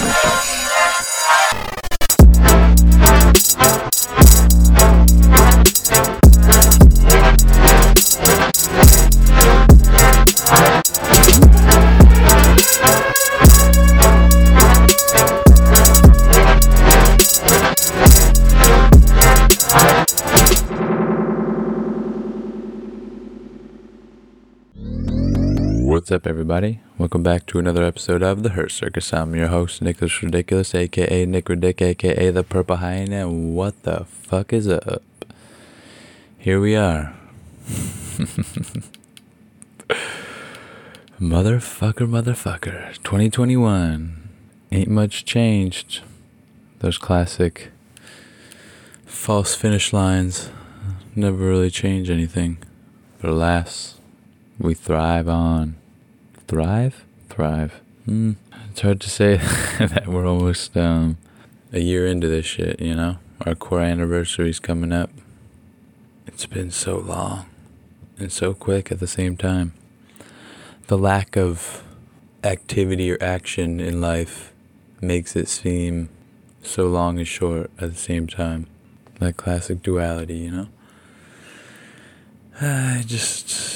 What's up, everybody? Welcome back to another episode of The Hurt Circus. I'm your host, Nicholas Ridiculous, aka Nick Ridic, aka The Purple Hyena. What the fuck is up? Here we are. motherfucker, motherfucker. 2021. Ain't much changed. Those classic false finish lines never really change anything. But alas, we thrive on thrive? Thrive. Hmm. It's hard to say that we're almost um, a year into this shit, you know? Our core anniversary's coming up. It's been so long and so quick at the same time. The lack of activity or action in life makes it seem so long and short at the same time. That classic duality, you know? I just.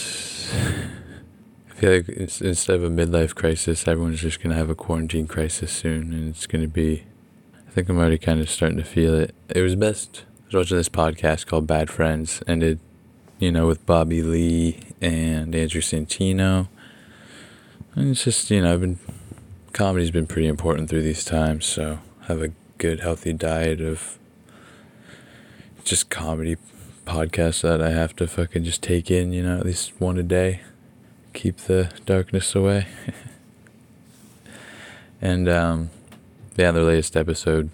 Feel like instead of a midlife crisis, everyone's just going to have a quarantine crisis soon, and it's going to be. I think I'm already kind of starting to feel it. It was best. I was watching this podcast called Bad Friends, ended, you know, with Bobby Lee and Andrew Santino. And it's just, you know, I've been. Comedy's been pretty important through these times, so have a good, healthy diet of just comedy podcasts that I have to fucking just take in, you know, at least one a day keep the darkness away. and um, yeah, the latest episode,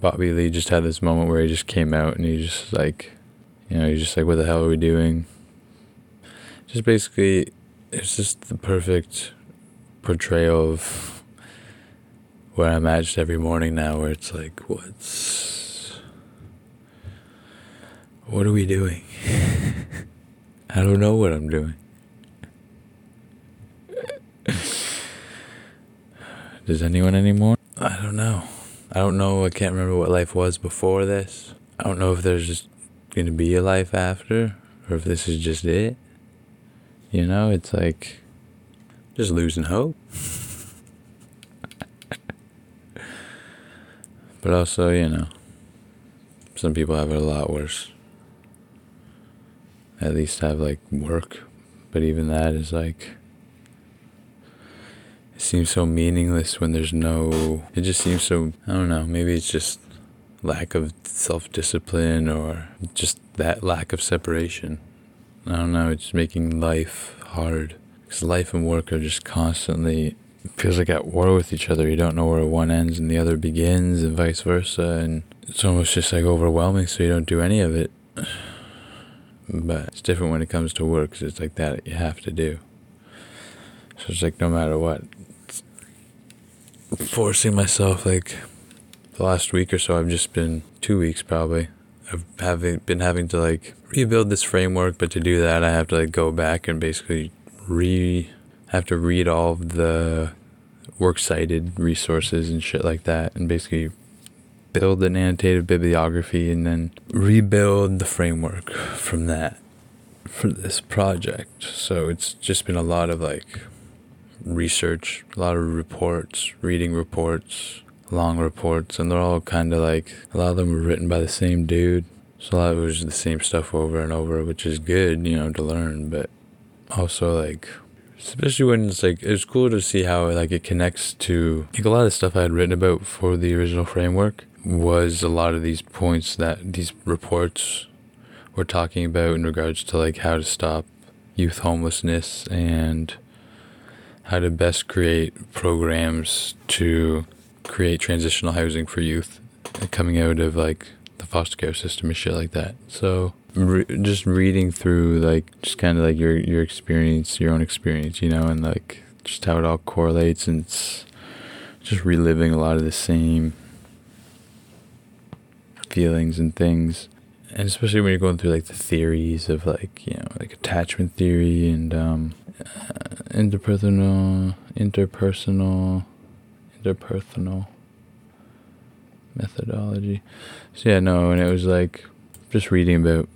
Bobby Lee just had this moment where he just came out and he just like, you know, he's just like, "What the hell are we doing?" Just basically, it's just the perfect portrayal of where I'm at just every morning now, where it's like, what's, what are we doing? I don't know what I'm doing. Does anyone anymore? I don't know. I don't know. I can't remember what life was before this. I don't know if there's just going to be a life after or if this is just it. You know, it's like just losing hope. but also, you know, some people have it a lot worse at least have like work. But even that is like it seems so meaningless when there's no it just seems so I don't know, maybe it's just lack of self-discipline or just that lack of separation. I don't know, it's making life hard. Because life and work are just constantly feels like at war with each other. You don't know where one ends and the other begins, and vice versa. And it's almost just like overwhelming, so you don't do any of it. But it's different when it comes to work because it's like that you have to do. So it's like no matter what, forcing myself like the last week or so, I've just been two weeks probably. I've having been having to like rebuild this framework, but to do that, I have to like go back and basically re have to read all of the works cited resources and shit like that, and basically build an annotated bibliography and then rebuild the framework from that for this project. So it's just been a lot of like research, a lot of reports, reading reports, long reports, and they're all kind of like a lot of them were written by the same dude. So a lot of it was the same stuff over and over, which is good, you know, to learn, but also like especially when it's like it's cool to see how like it connects to like a lot of stuff I had written about for the original framework was a lot of these points that these reports were talking about in regards to like how to stop youth homelessness and how to best create programs to create transitional housing for youth coming out of like the foster care system and shit like that. So re- just reading through like just kind of like your your experience, your own experience, you know, and like just how it all correlates and just reliving a lot of the same feelings and things and especially when you're going through like the theories of like you know like attachment theory and um uh, interpersonal interpersonal interpersonal methodology. So yeah, no, and it was like just reading about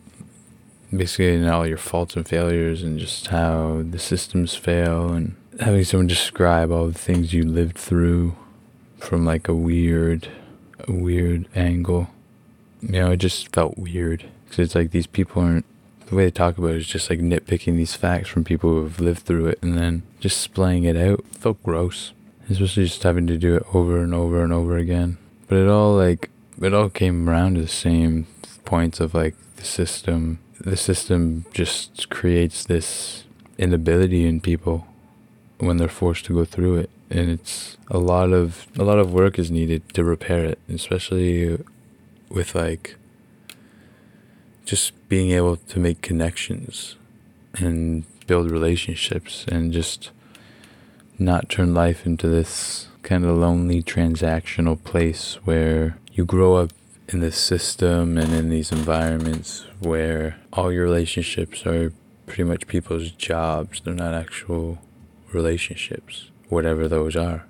basically you know, all your faults and failures and just how the systems fail and having someone describe all the things you lived through from like a weird a weird angle you know it just felt weird. Because it's like these people aren't the way they talk about it is just like nitpicking these facts from people who have lived through it and then just splaying it out. It felt gross especially just having to do it over and over and over again. But it all like it all came around to the same points of like the system. The system just creates this inability in people when they're forced to go through it. And it's a lot of a lot of work is needed to repair it especially with like just being able to make connections and build relationships and just not turn life into this kind of lonely transactional place where you grow up in this system and in these environments where all your relationships are pretty much people's jobs. They're not actual relationships, whatever those are.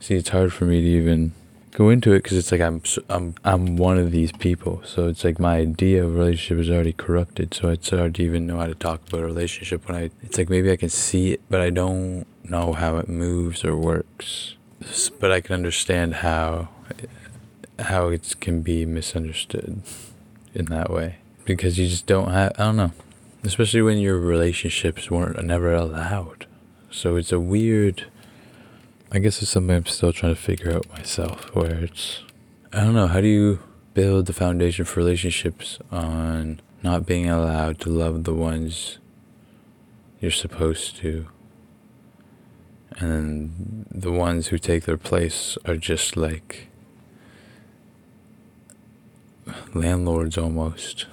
See, it's hard for me to even go into it because it's like I'm I'm I'm one of these people. So it's like my idea of relationship is already corrupted. So it's hard to even know how to talk about a relationship when I. It's like maybe I can see it, but I don't know how it moves or works. But I can understand how how it can be misunderstood in that way because you just don't have. I don't know, especially when your relationships weren't never allowed. So it's a weird. I guess it's something I'm still trying to figure out myself. Where it's, I don't know, how do you build the foundation for relationships on not being allowed to love the ones you're supposed to? And the ones who take their place are just like landlords almost,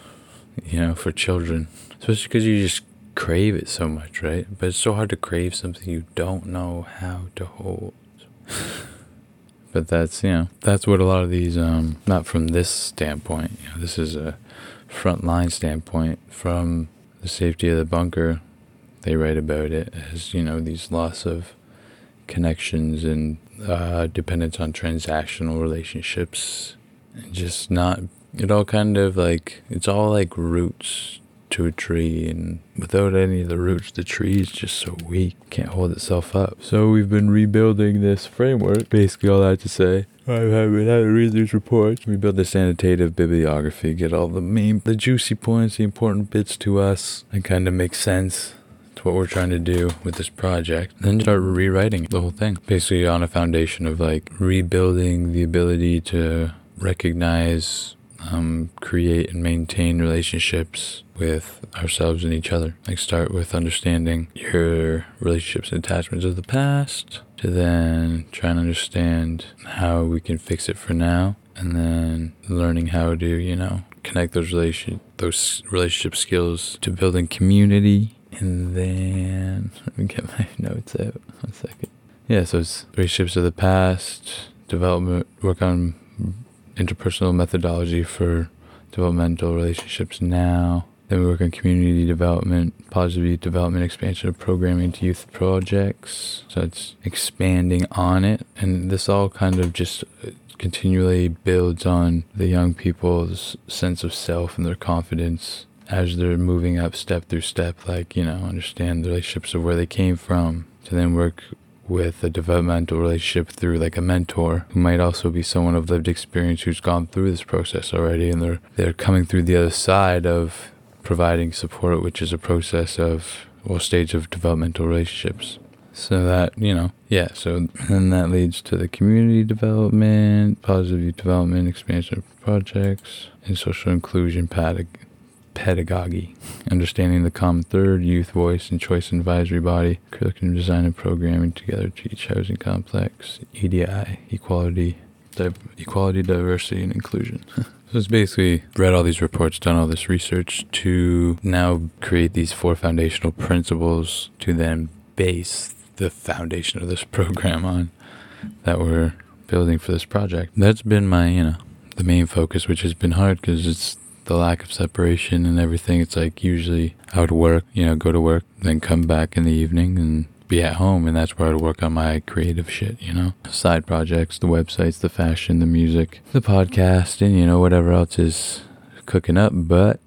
you know, for children. Especially because you just crave it so much, right? But it's so hard to crave something you don't know how to hold. but that's, you know, that's what a lot of these, um, not from this standpoint, you know, this is a frontline standpoint from the safety of the bunker. They write about it as, you know, these loss of connections and uh, dependence on transactional relationships and just not it all kind of like it's all like roots to a tree and without any of the roots the tree is just so weak can't hold itself up so we've been rebuilding this framework basically all that to say I've been having to read these reports. We build this annotative bibliography, get all the main, the juicy points, the important bits to us, and kind of make sense what we're trying to do with this project. Then start rewriting the whole thing, basically on a foundation of like rebuilding the ability to recognize um, create and maintain relationships with ourselves and each other. Like start with understanding your relationships and attachments of the past, to then try and understand how we can fix it for now, and then learning how to, you know, connect those relation those relationship skills to building community. And then let me get my notes out. One second. Yeah, so it's relationships of the past, development, work on interpersonal methodology for developmental relationships now. Then we work on community development, positive youth development, expansion of programming to youth projects. So it's expanding on it. And this all kind of just continually builds on the young people's sense of self and their confidence as they're moving up step through step, like, you know, understand the relationships of where they came from to then work with a developmental relationship through like a mentor who might also be someone of lived experience who's gone through this process already and they're they're coming through the other side of providing support which is a process of or stage of developmental relationships. So that you know yeah so then that leads to the community development positive development expansion of projects and social inclusion pedagogy, understanding the common third, youth voice, and choice advisory body, curriculum design and programming together to each housing complex, EDI, equality, di- equality, diversity, and inclusion. so it's basically read all these reports, done all this research to now create these four foundational principles to then base the foundation of this program on that we're building for this project. That's been my, you know, the main focus, which has been hard because it's the lack of separation and everything. It's like usually I would work, you know, go to work, then come back in the evening and be at home and that's where I'd work on my creative shit, you know? Side projects, the websites, the fashion, the music, the podcast, and you know, whatever else is cooking up. But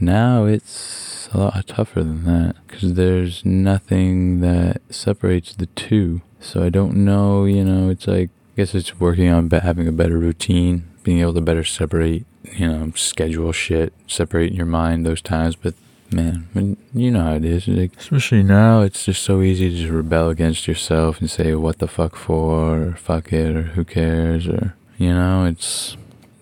now it's a lot tougher than that because there's nothing that separates the two. So I don't know, you know, it's like, I guess it's working on having a better routine, being able to better separate, you know, schedule shit, separate your mind those times. But man, you know how it is. Like, especially now, it's just so easy to just rebel against yourself and say, what the fuck for, or fuck it, or who cares, or, you know, it's,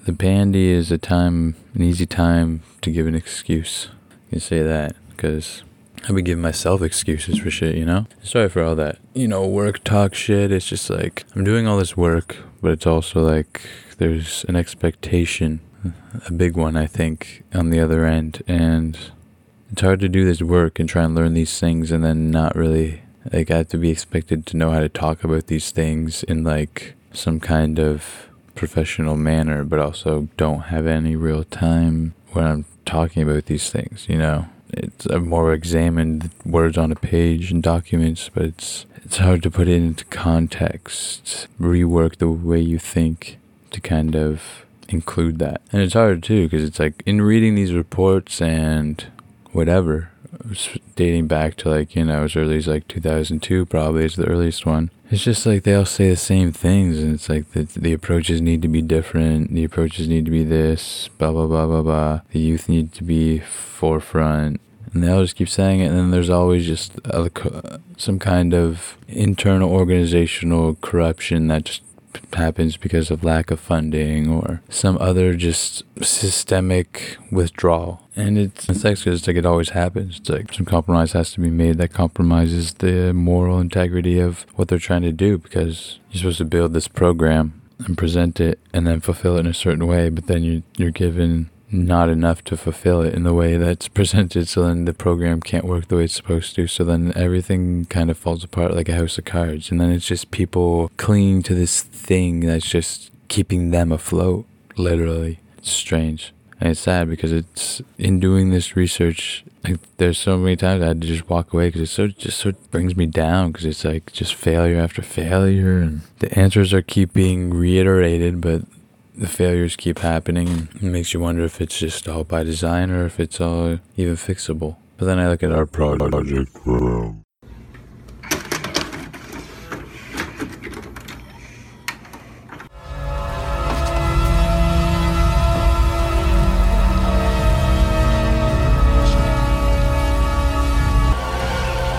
the pandy is a time, an easy time to give an excuse. You can say that, because I've been giving myself excuses for shit, you know? Sorry for all that, you know, work talk shit. It's just like, I'm doing all this work, but it's also like, there's an expectation, a big one, I think, on the other end. And it's hard to do this work and try and learn these things and then not really like I have to be expected to know how to talk about these things in like some kind of professional manner, but also don't have any real time when I'm talking about these things, you know. It's I've more examined words on a page and documents, but it's it's hard to put it into context, rework the way you think to kind of include that. And it's hard too because it's like in reading these reports and whatever, dating back to like, you know, as early as like 2002 probably is the earliest one. It's just like they all say the same things, and it's like the, the approaches need to be different. The approaches need to be this, blah, blah, blah, blah, blah. The youth need to be forefront. And they all just keep saying it, and then there's always just some kind of internal organizational corruption that just happens because of lack of funding or some other just systemic withdrawal. And it's, it's because it's like it always happens. It's like some compromise has to be made that compromises the moral integrity of what they're trying to do because you're supposed to build this program and present it and then fulfill it in a certain way, but then you, you're given not enough to fulfill it in the way that's presented. So then the program can't work the way it's supposed to. So then everything kind of falls apart like a house of cards. And then it's just people clinging to this thing that's just keeping them afloat, literally. It's strange. And it's sad because it's in doing this research, like there's so many times I had to just walk away because it so just so brings me down because it's like just failure after failure and the answers are keep being reiterated, but the failures keep happening. and It makes you wonder if it's just all by design or if it's all even fixable. But then I look at our project.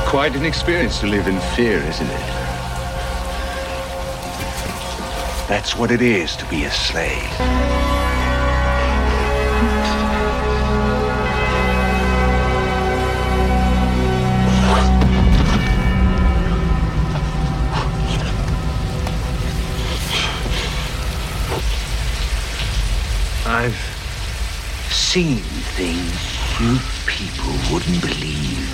Quite an experience to live in fear, isn't it? That's what it is to be a slave. I've seen things you people wouldn't believe.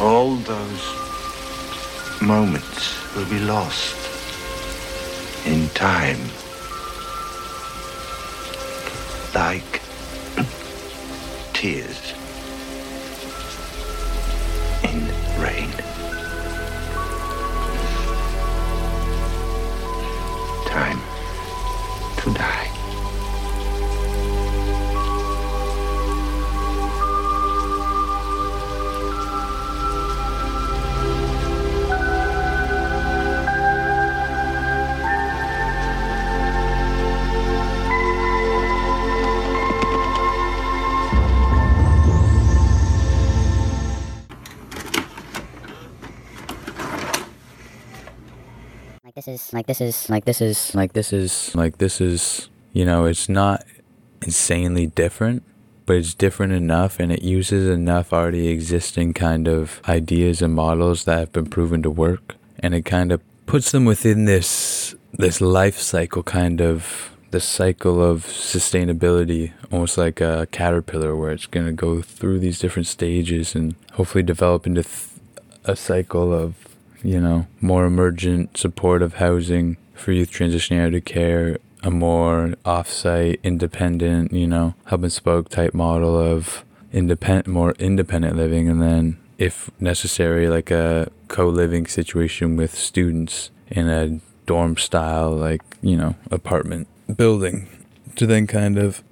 All those moments will be lost in time. Like tears in rain. Time like this is like this is. Like this is like this is you know it's not insanely different but it's different enough and it uses enough already existing kind of ideas and models that have been proven to work and it kind of puts them within this this life cycle kind of the cycle of sustainability almost like a caterpillar where it's going to go through these different stages and hopefully develop into th- a cycle of you know, more emergent supportive housing for youth transitioning out of care, a more offsite, independent, you know, hub and spoke type model of independent, more independent living, and then if necessary, like a co-living situation with students in a dorm style, like you know, apartment building, to then kind of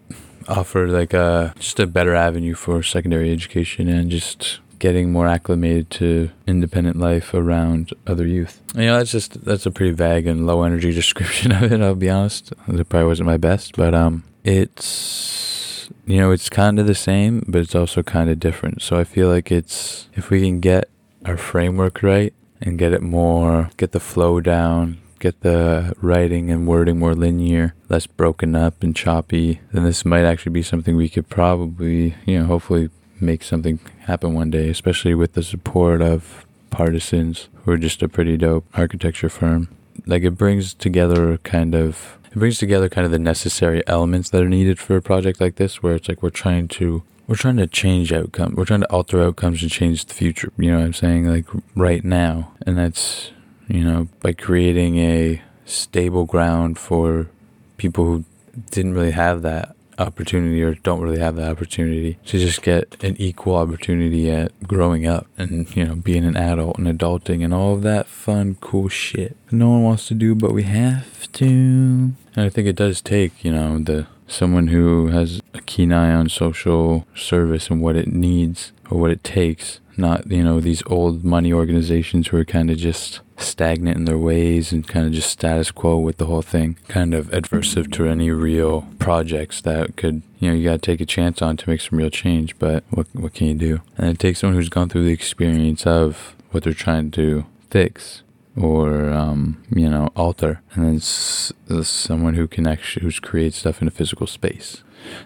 offer like a just a better avenue for secondary education and just getting more acclimated to independent life around other youth. You know, that's just that's a pretty vague and low energy description of it. I'll be honest. It probably wasn't my best, but um, it's you know it's kind of the same, but it's also kind of different. So I feel like it's if we can get our framework right and get it more, get the flow down, get the writing and wording more linear, less broken up and choppy, then this might actually be something we could probably, you know, hopefully make something happen one day, especially with the support of Partisans, who are just a pretty dope architecture firm. Like it brings together kind of it brings together kind of the necessary elements that are needed for a project like this where it's like we're trying to we're trying to change outcome. We're trying to alter outcomes and change the future. You know what I'm saying? Like right now. And that's you know, by creating a stable ground for people who didn't really have that opportunity or don't really have that opportunity to just get an equal opportunity at growing up and you know being an adult and adulting and all of that fun cool shit no one wants to do but we have to. And i think it does take you know the someone who has a keen eye on social service and what it needs or what it takes not you know these old money organizations who are kind of just stagnant in their ways and kind of just status quo with the whole thing, kind of adversive to any real projects that could, you know, you got to take a chance on to make some real change. But what, what can you do? And it takes someone who's gone through the experience of what they're trying to fix or um, you know alter, and then s- someone who can actually who's create stuff in a physical space.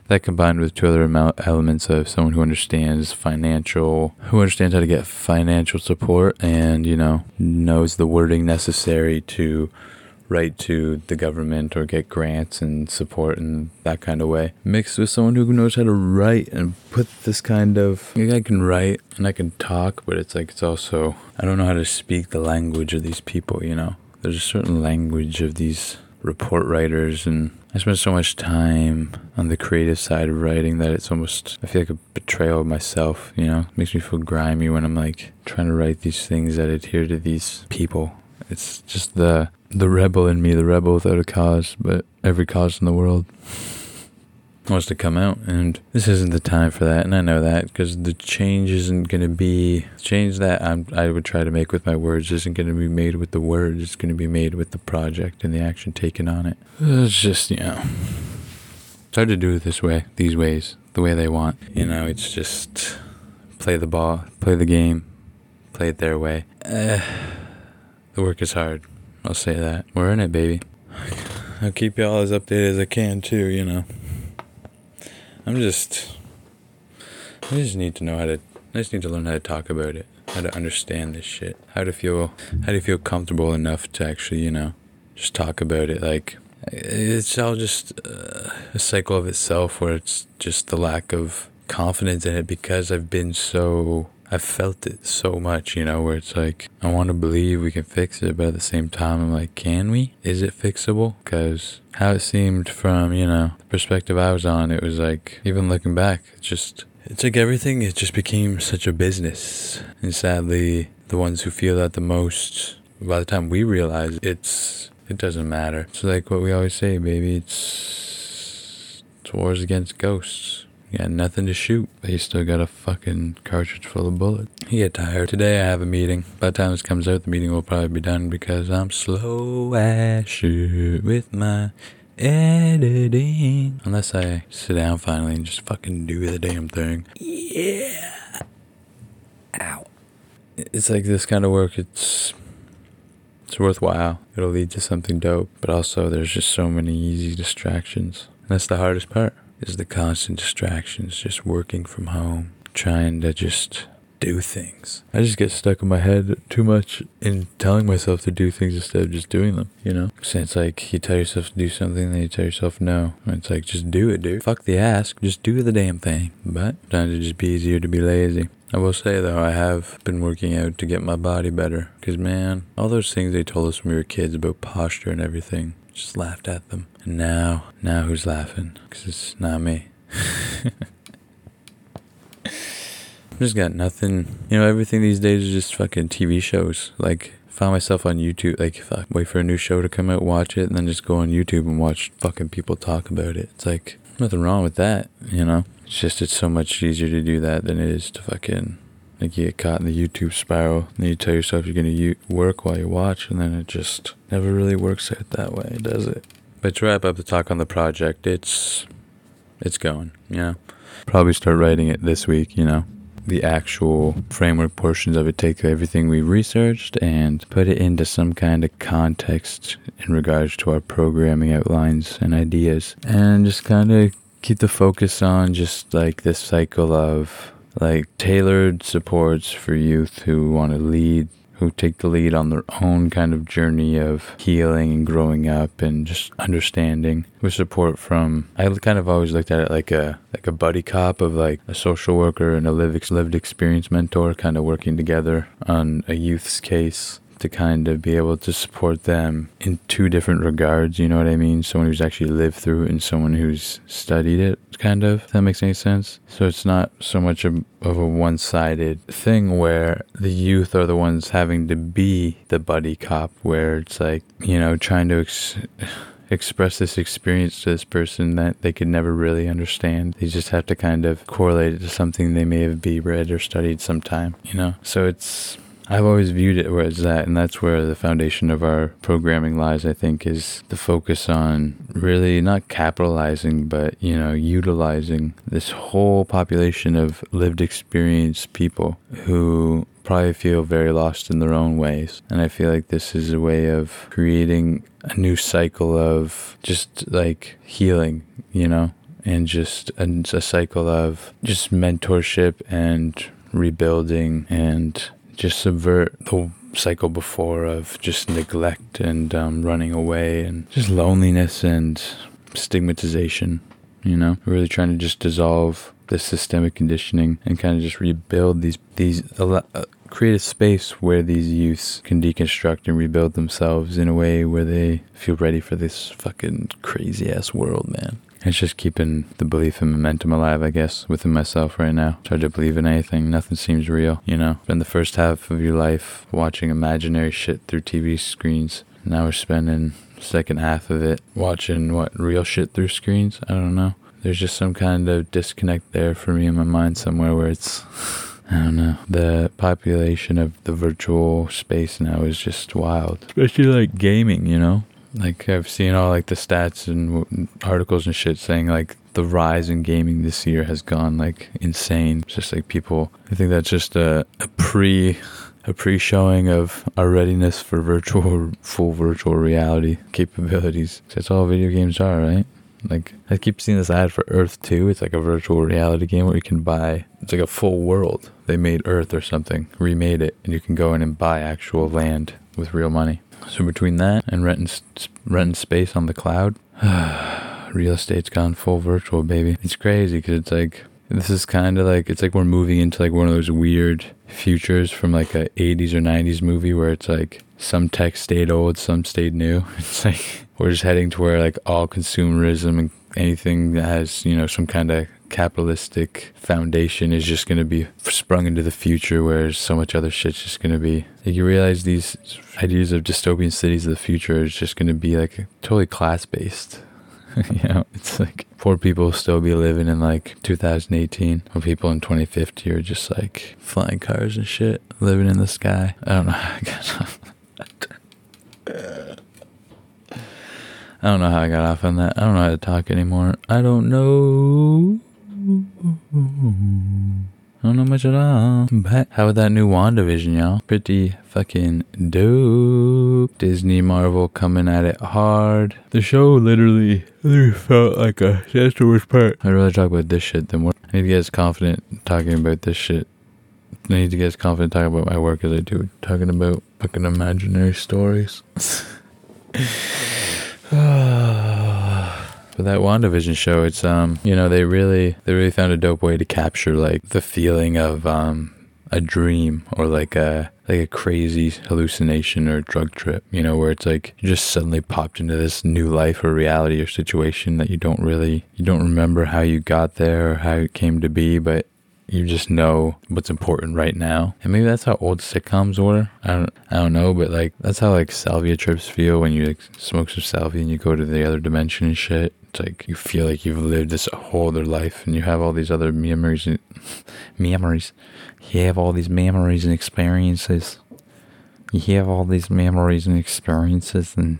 That combined with two other elements of someone who understands financial, who understands how to get financial support and, you know, knows the wording necessary to write to the government or get grants and support in that kind of way. Mixed with someone who knows how to write and put this kind of I can write and I can talk, but it's like it's also I don't know how to speak the language of these people, you know. There's a certain language of these report writers and I spend so much time on the creative side of writing that it's almost I feel like a betrayal of myself, you know? It makes me feel grimy when I'm like trying to write these things that adhere to these people. It's just the the rebel in me, the rebel without a cause, but every cause in the world wants to come out and this isn't the time for that and i know that because the change isn't going to be change that I'm, i would try to make with my words isn't going to be made with the words it's going to be made with the project and the action taken on it. It's just you know it's hard to do it this way these ways the way they want. You know it's just play the ball play the game play it their way. Uh, the work is hard i'll say that. We're in it baby. I'll keep y'all as updated as i can too you know I'm just. I just need to know how to. I just need to learn how to talk about it, how to understand this shit, how to feel, how to feel comfortable enough to actually, you know, just talk about it. Like it's all just uh, a cycle of itself, where it's just the lack of confidence in it because I've been so I've felt it so much, you know, where it's like, I want to believe we can fix it, but at the same time, I'm like, can we? Is it fixable? Because how it seemed from, you know, the perspective I was on, it was like, even looking back, it's just, it's like everything, it just became such a business. And sadly, the ones who feel that the most, by the time we realize it's, it doesn't matter. It's like what we always say, baby, it's, it's wars against ghosts. Got nothing to shoot, but you still got a fucking cartridge full of bullets. You get tired. Today I have a meeting. By the time this comes out, the meeting will probably be done because I'm slow as shit with my editing. Unless I sit down finally and just fucking do the damn thing. Yeah. Ow. It's like this kind of work, it's it's worthwhile. It'll lead to something dope, but also there's just so many easy distractions. And that's the hardest part is the constant distractions, just working from home, trying to just do things. I just get stuck in my head too much in telling myself to do things instead of just doing them, you know? It's like you tell yourself to do something, then you tell yourself no. And it's like, just do it, dude. Fuck the ask, just do the damn thing. But sometimes it just be easier to be lazy. I will say though, I have been working out to get my body better. Cause man, all those things they told us when we were kids about posture and everything, just laughed at them. And now, now who's laughing? Because it's not me. Just got nothing. You know, everything these days is just fucking TV shows. Like, found myself on YouTube. Like, fuck, wait for a new show to come out, watch it, and then just go on YouTube and watch fucking people talk about it. It's like nothing wrong with that. You know, it's just it's so much easier to do that than it is to fucking like you get caught in the YouTube spiral. And you tell yourself you're gonna u- work while you watch, and then it just never really works out that way, does it? But to wrap up the talk on the project, it's it's going. You know, probably start writing it this week. You know, the actual framework portions of it take everything we researched and put it into some kind of context in regards to our programming outlines and ideas, and just kind of keep the focus on just like this cycle of like tailored supports for youth who want to lead who take the lead on their own kind of journey of healing and growing up and just understanding. With support from I kind of always looked at it like a like a buddy cop of like a social worker and a lived lived experience mentor kind of working together on a youth's case to kind of be able to support them in two different regards, you know what I mean? Someone who's actually lived through it and someone who's studied it, kind of, that makes any sense. So it's not so much of, of a one sided thing where the youth are the ones having to be the buddy cop, where it's like, you know, trying to. Ex- express this experience to this person that they could never really understand. They just have to kind of correlate it to something they may have be read or studied sometime, you know? So it's I've always viewed it as that, and that's where the foundation of our programming lies, I think, is the focus on really not capitalizing, but, you know, utilizing this whole population of lived experience people who probably feel very lost in their own ways. And I feel like this is a way of creating a new cycle of just like healing, you know, and just a, a cycle of just mentorship and rebuilding and just subvert the cycle before of just neglect and um, running away and just loneliness and stigmatization. You know, really trying to just dissolve this systemic conditioning and kind of just rebuild these these uh, create a space where these youths can deconstruct and rebuild themselves in a way where they feel ready for this fucking crazy ass world, man. It's just keeping the belief and momentum alive, I guess, within myself right now. Try to believe in anything. Nothing seems real, you know? Spend the first half of your life watching imaginary shit through TV screens. Now we're spending the second half of it watching what real shit through screens. I don't know. There's just some kind of disconnect there for me in my mind somewhere where it's I don't know. The population of the virtual space now is just wild. Especially like gaming, you know? Like I've seen all like the stats and articles and shit saying like the rise in gaming this year has gone like insane. It's just like people. I think that's just a, a pre a pre-showing of our readiness for virtual full virtual reality capabilities. That's all video games are, right? Like I keep seeing this ad for Earth 2. It's like a virtual reality game where you can buy. It's like a full world. They made Earth or something, remade it, and you can go in and buy actual land with real money. So between that and renting renting space on the cloud, real estate's gone full virtual, baby. It's crazy because it's like this is kind of like it's like we're moving into like one of those weird futures from like a 80s or 90s movie where it's like some tech stayed old, some stayed new. It's like we're just heading to where like all consumerism and anything that has you know some kind of capitalistic foundation is just going to be sprung into the future where so much other shit's just going to be like you realize these ideas of dystopian cities of the future is just going to be like totally class based you know it's like poor people still be living in like 2018 while people in 2050 are just like flying cars and shit living in the sky i don't know how i got off I don't know how I got off on that. I don't know how to talk anymore. I don't know. I don't know much at all. But how about that new WandaVision, y'all? Pretty fucking dope. Disney Marvel coming at it hard. The show literally, literally felt like a that's the worst part. I'd rather talk about this shit than what I need to get as confident talking about this shit. I need to get as confident talking about my work as I do talking about fucking imaginary stories. For that WandaVision show, it's um, you know, they really they really found a dope way to capture like the feeling of um a dream or like a like a crazy hallucination or drug trip, you know, where it's like you just suddenly popped into this new life or reality or situation that you don't really you don't remember how you got there or how it came to be, but you just know what's important right now. And maybe that's how old sitcoms were. I don't I don't know, but like that's how like salvia trips feel when you like smoke some salvia and you go to the other dimension and shit. It's like you feel like you've lived this whole other life and you have all these other memories and memories. You have all these memories and experiences. You have all these memories and experiences and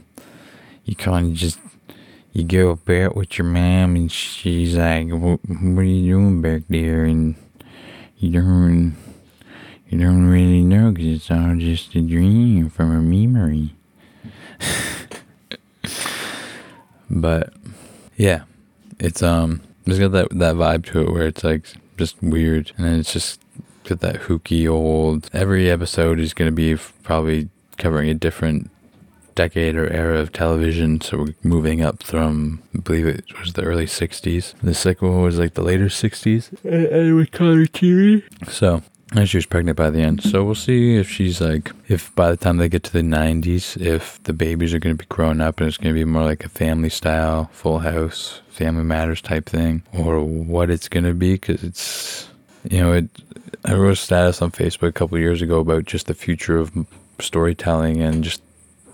you kind of just you go back with your mom and she's like, what, what are you doing back there? And you don't, you don't really know because it's all just a dream from a memory. but yeah, it's um, it's got that that vibe to it where it's like just weird, and it's just got that hooky old. Every episode is gonna be probably covering a different decade or era of television. So we're moving up from, I believe it was the early 60s. The second one was like the later 60s. And with Connor TV. So, and she was pregnant by the end. So we'll see if she's like, if by the time they get to the 90s, if the babies are going to be grown up and it's going to be more like a family style, full house, family matters type thing, or what it's going to be. Cause it's, you know, it, I wrote a status on Facebook a couple years ago about just the future of storytelling and just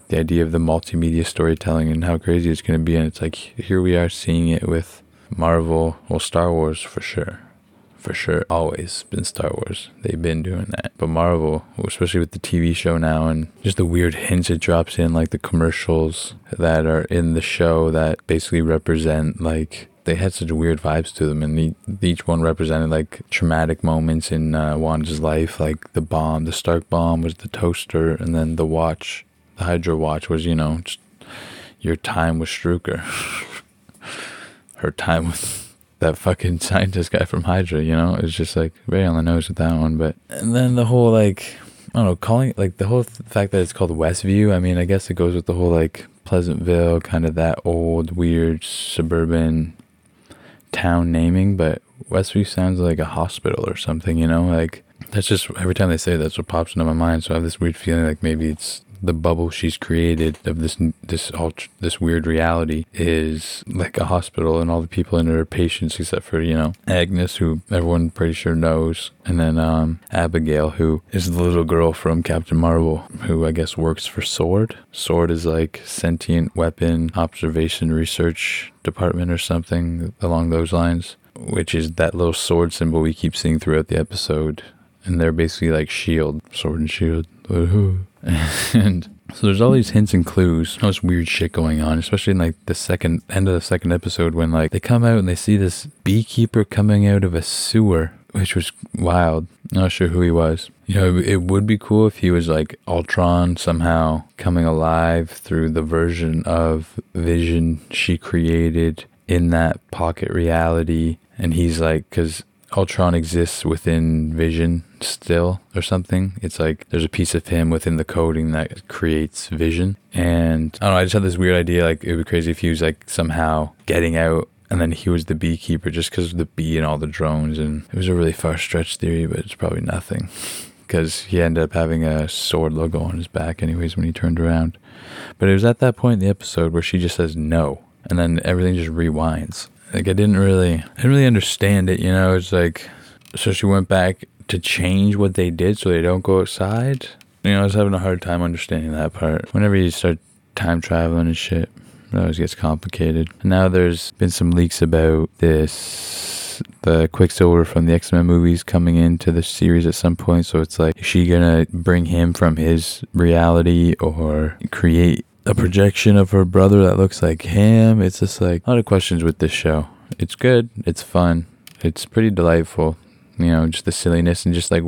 the idea of the multimedia storytelling and how crazy it's going to be. And it's like, here we are seeing it with Marvel, well, Star Wars for sure. For sure, always been Star Wars. They've been doing that. But Marvel, especially with the TV show now, and just the weird hints it drops in, like the commercials that are in the show that basically represent like they had such weird vibes to them, and each one represented like traumatic moments in uh, Wanda's life, like the bomb, the Stark bomb was the toaster, and then the watch the Hydra Watch was, you know, your time with Strucker. Her time with that fucking scientist guy from Hydra, you know? It's just like very on the nose with that one. But, and then the whole like, I don't know, calling like the whole th- fact that it's called Westview. I mean, I guess it goes with the whole like Pleasantville, kind of that old, weird suburban town naming. But Westview sounds like a hospital or something, you know? Like, that's just every time they say it, that's what pops into my mind. So I have this weird feeling like maybe it's the bubble she's created of this this ultra, this weird reality is like a hospital and all the people in it are patients except for you know Agnes who everyone pretty sure knows and then um, Abigail who is the little girl from Captain Marvel who I guess works for Sword Sword is like sentient weapon observation research department or something along those lines which is that little sword symbol we keep seeing throughout the episode. And they're basically like shield sword and shield and so there's all these hints and clues, all this weird shit going on, especially in like the second end of the second episode when like they come out and they see this beekeeper coming out of a sewer, which was wild. Not sure who he was. You know, it would be cool if he was like Ultron somehow coming alive through the version of Vision she created in that pocket reality. And he's like, because Ultron exists within Vision still or something. It's like there's a piece of him within the coding that creates Vision. And I don't know, I just had this weird idea like it would be crazy if he was like somehow getting out and then he was the beekeeper just because of the bee and all the drones. And it was a really far stretch theory, but it's probably nothing because he ended up having a sword logo on his back, anyways, when he turned around. But it was at that point in the episode where she just says no, and then everything just rewinds like I didn't really I didn't really understand it, you know, it's like so she went back to change what they did so they don't go outside. You know, I was having a hard time understanding that part. Whenever you start time traveling and shit, it always gets complicated. Now there's been some leaks about this the Quicksilver from the X Men movies coming into the series at some point. So it's like, is she gonna bring him from his reality or create a projection of her brother that looks like him. It's just like a lot of questions with this show. It's good. It's fun. It's pretty delightful. You know, just the silliness and just like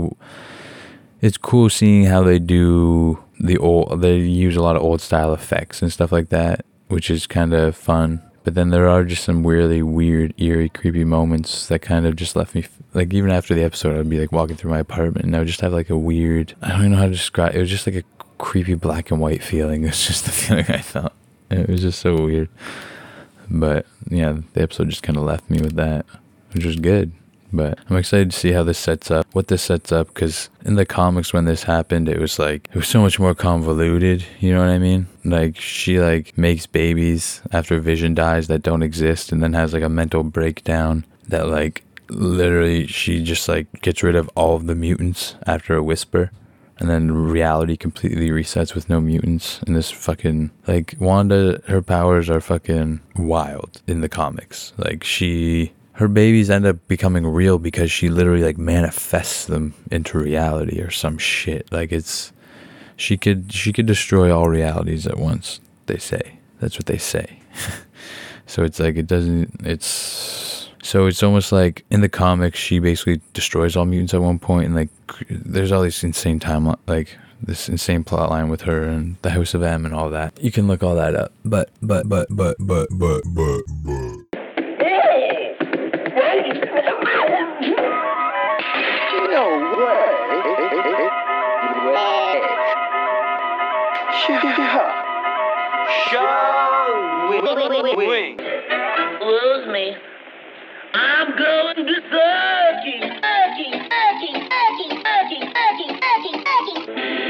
it's cool seeing how they do the old. They use a lot of old style effects and stuff like that, which is kind of fun. But then there are just some really weird, eerie, creepy moments that kind of just left me like even after the episode, I'd be like walking through my apartment and I would just have like a weird. I don't even know how to describe. It was just like a creepy black and white feeling. It's just the feeling I felt. It was just so weird. But yeah, the episode just kind of left me with that, which was good. But I'm excited to see how this sets up, what this sets up, because in the comics when this happened, it was like it was so much more convoluted. You know what I mean? Like she like makes babies after Vision dies that don't exist, and then has like a mental breakdown that like literally she just like gets rid of all of the mutants after a whisper and then reality completely resets with no mutants and this fucking like wanda her powers are fucking wild in the comics like she her babies end up becoming real because she literally like manifests them into reality or some shit like it's she could she could destroy all realities at once they say that's what they say so it's like it doesn't it's so it's almost like in the comics, she basically destroys all mutants at one point, and like there's all these insane time like this insane plot line with her and the House of M and all that. You can look all that up. But but but but but but but but.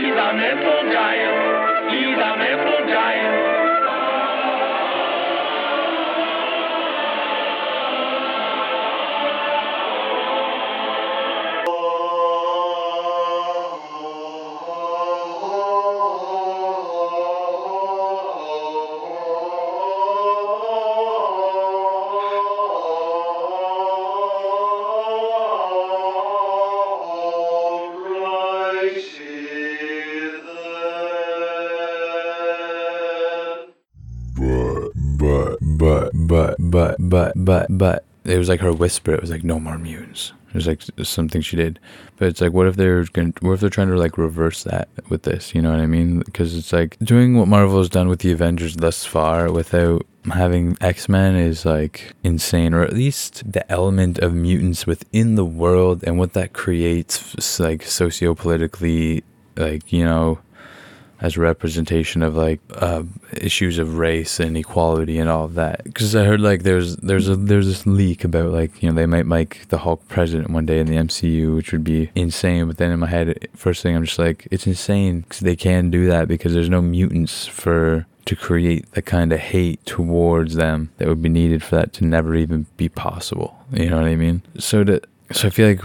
He's a mental giant. He's a mental giant. But but but but it was like her whisper. It was like no more mutants. It was like something she did, but it's like what if they're going? What if they're trying to like reverse that with this? You know what I mean? Because it's like doing what Marvel has done with the Avengers thus far without having X Men is like insane, or at least the element of mutants within the world and what that creates, like socio politically, like you know as representation of like uh, issues of race and equality and all of that. Because I heard like there's there's a there's this leak about like you know they might make the Hulk president one day in the MCU, which would be insane. But then in my head, first thing I'm just like it's insane because they can do that because there's no mutants for to create the kind of hate towards them that would be needed for that to never even be possible. You know what I mean? So that so I feel like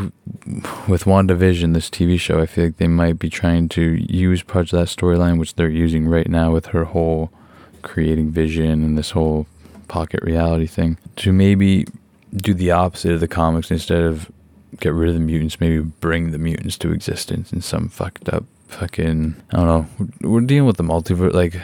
with WandaVision, this TV show, I feel like they might be trying to use parts of that storyline, which they're using right now with her whole creating vision and this whole pocket reality thing, to maybe do the opposite of the comics instead of get rid of the mutants, maybe bring the mutants to existence in some fucked up fucking I don't know. We're dealing with the multiverse like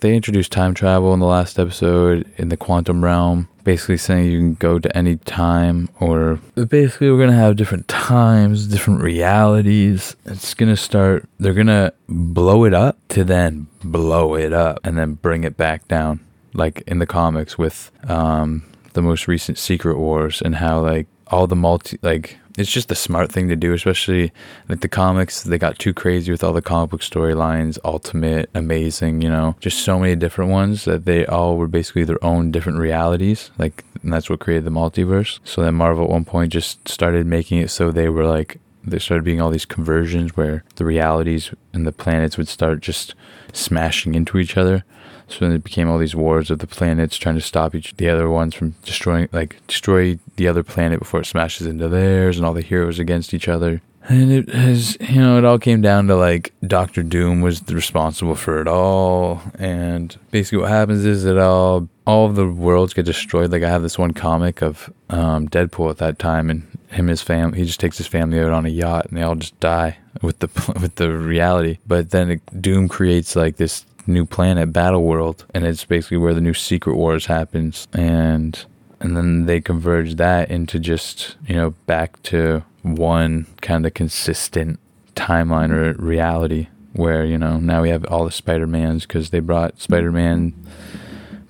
they introduced time travel in the last episode in the quantum realm, basically saying you can go to any time, or basically, we're going to have different times, different realities. It's going to start, they're going to blow it up to then blow it up and then bring it back down, like in the comics with um, the most recent Secret Wars and how, like, all the multi, like, it's just the smart thing to do, especially like the comics. They got too crazy with all the comic book storylines, Ultimate, Amazing, you know, just so many different ones that they all were basically their own different realities. Like, and that's what created the multiverse. So then Marvel at one point just started making it so they were like, there started being all these conversions where the realities and the planets would start just smashing into each other. So then it became all these wars of the planets trying to stop each the other ones from destroying, like destroy the other planet before it smashes into theirs, and all the heroes against each other. And it has, you know, it all came down to like Doctor Doom was responsible for it all. And basically, what happens is that all all of the worlds get destroyed. Like I have this one comic of um, Deadpool at that time, and him his family. He just takes his family out on a yacht, and they all just die with the with the reality. But then Doom creates like this new planet, Battle World, and it's basically where the new Secret Wars happens, and and then they converge that into just you know back to one kind of consistent timeline or reality where you know now we have all the Spider-Mans because they brought Spider-Man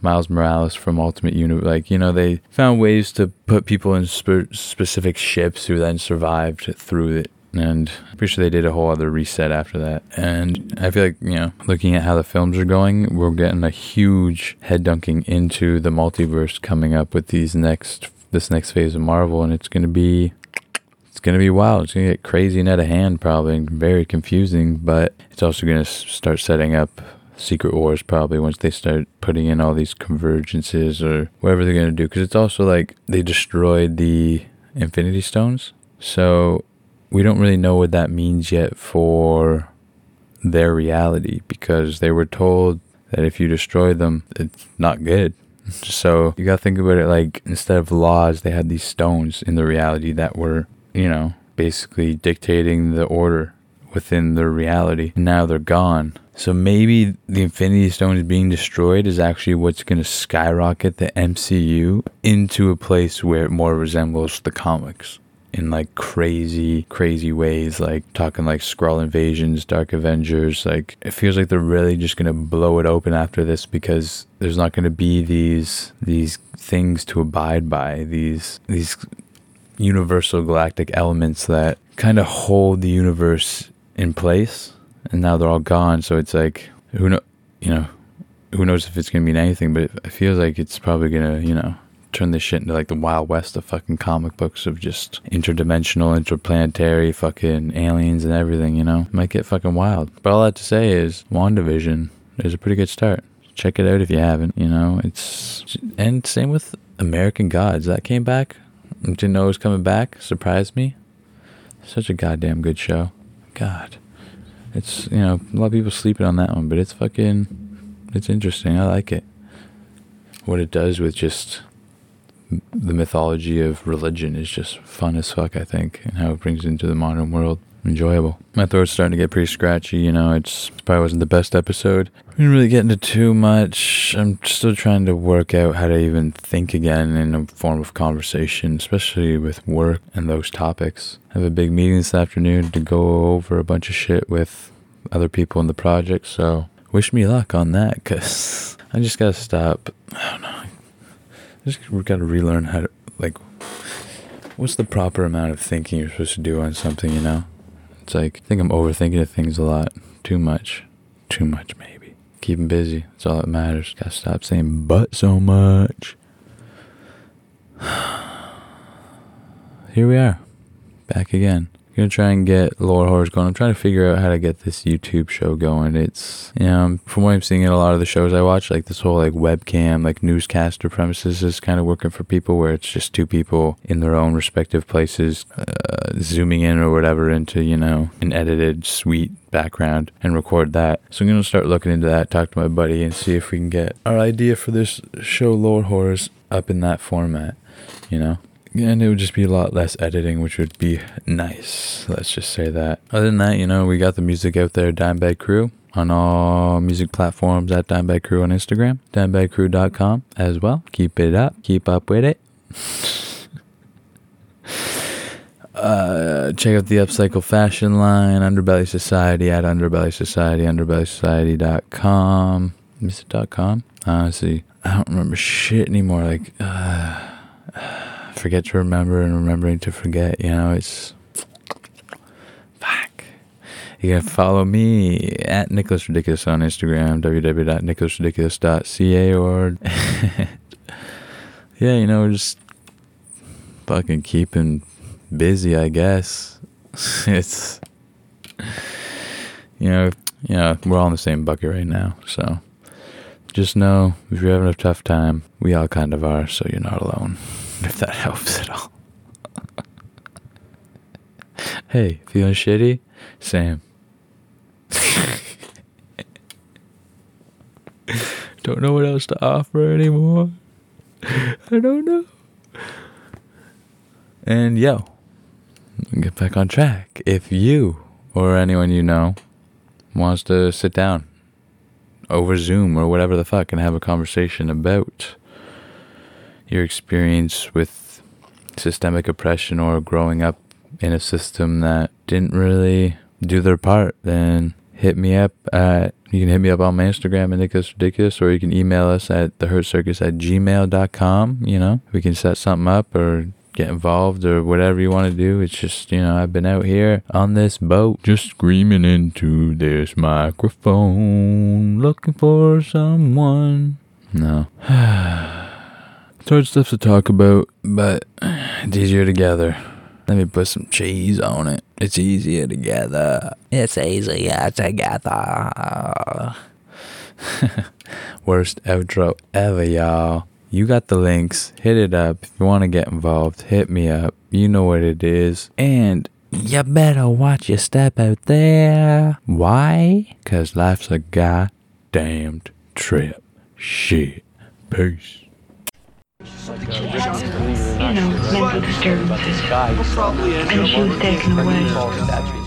Miles Morales from Ultimate Universe like you know they found ways to put people in spe- specific ships who then survived through it and I'm pretty sure they did a whole other reset after that. And I feel like, you know, looking at how the films are going, we're getting a huge head dunking into the multiverse coming up with these next this next phase of Marvel and it's gonna be it's gonna be wild. It's gonna get crazy and out of hand probably and very confusing, but it's also gonna start setting up Secret Wars probably once they start putting in all these convergences or whatever they're gonna do. Because it's also like they destroyed the Infinity Stones. So we don't really know what that means yet for their reality because they were told that if you destroy them, it's not good. So you gotta think about it like instead of laws, they had these stones in the reality that were, you know, basically dictating the order within their reality. And now they're gone. So maybe the Infinity Stones being destroyed is actually what's gonna skyrocket the MCU into a place where it more resembles the comics in like crazy, crazy ways, like talking like Skrull invasions, Dark Avengers. Like it feels like they're really just gonna blow it open after this because there's not gonna be these these things to abide by, these these universal galactic elements that kind of hold the universe in place, and now they're all gone. So it's like who know, you know, who knows if it's gonna mean anything, but it feels like it's probably gonna, you know turn this shit into like the wild west of fucking comic books of just interdimensional, interplanetary fucking aliens and everything, you know? It might get fucking wild. But all I have to say is WandaVision is a pretty good start. Check it out if you haven't, you know? It's and same with American Gods. That came back. Didn't know it was coming back. Surprised me. Such a goddamn good show. God. It's you know, a lot of people sleeping on that one, but it's fucking it's interesting. I like it. What it does with just the mythology of religion is just fun as fuck, I think, and how it brings it into the modern world. Enjoyable. My throat's starting to get pretty scratchy, you know, it's probably wasn't the best episode. I didn't really get into too much. I'm still trying to work out how to even think again in a form of conversation, especially with work and those topics. I have a big meeting this afternoon to go over a bunch of shit with other people in the project, so wish me luck on that, because I just gotta stop. I don't know just got to relearn how to like what's the proper amount of thinking you're supposed to do on something you know? It's like i think i'm overthinking of things a lot. Too much. Too much maybe. Keep them busy. That's all that matters. Gotta stop saying but so much. Here we are. Back again gonna try and get lore horrors going. I'm trying to figure out how to get this YouTube show going. It's you know from what I'm seeing in a lot of the shows I watch, like this whole like webcam, like newscaster premises is kind of working for people where it's just two people in their own respective places, uh, zooming in or whatever into you know an edited sweet background and record that. So I'm gonna start looking into that. Talk to my buddy and see if we can get our idea for this show, Lore Horrors, up in that format. You know and it would just be a lot less editing, which would be nice. Let's just say that. Other than that, you know, we got the music out there, Dimebag Crew, on all music platforms at Dimebag Crew on Instagram, dimebagcrew.com as well. Keep it up, keep up with it. uh, check out the Upcycle Fashion line, Underbelly Society at Underbelly Society, underbellysociety.com. Is it .com? Honestly, I don't remember shit anymore. Like, uh, forget to remember and remembering to forget. You know, it's fuck. You can follow me at Nicholas Ridiculous on Instagram, www.nicholasridiculous.ca, or yeah, you know, just fucking keeping busy. I guess it's you know, you know, we're all in the same bucket right now, so. Just know if you're having a tough time, we all kind of are, so you're not alone if that helps at all. hey, feeling shitty? Sam. don't know what else to offer anymore. I don't know. And yo, get back on track. If you or anyone you know wants to sit down over Zoom or whatever the fuck and have a conversation about your experience with systemic oppression or growing up in a system that didn't really do their part, then hit me up at you can hit me up on my Instagram at Nicholas Ridiculous or you can email us at the hurt circus at gmail.com. You know, we can set something up or get involved or whatever you want to do. It's just, you know, I've been out here on this boat just screaming into this microphone looking for someone. No. It's hard stuff to talk about, but it's easier together. Let me put some cheese on it. It's easier together. It's easier together. Worst outro ever, y'all. You got the links. Hit it up. If you want to get involved, hit me up. You know what it is. And you better watch your step out there. Why? Because life's a goddamned trip. Shit. Peace. You know, mental disturbances. And she was taken away.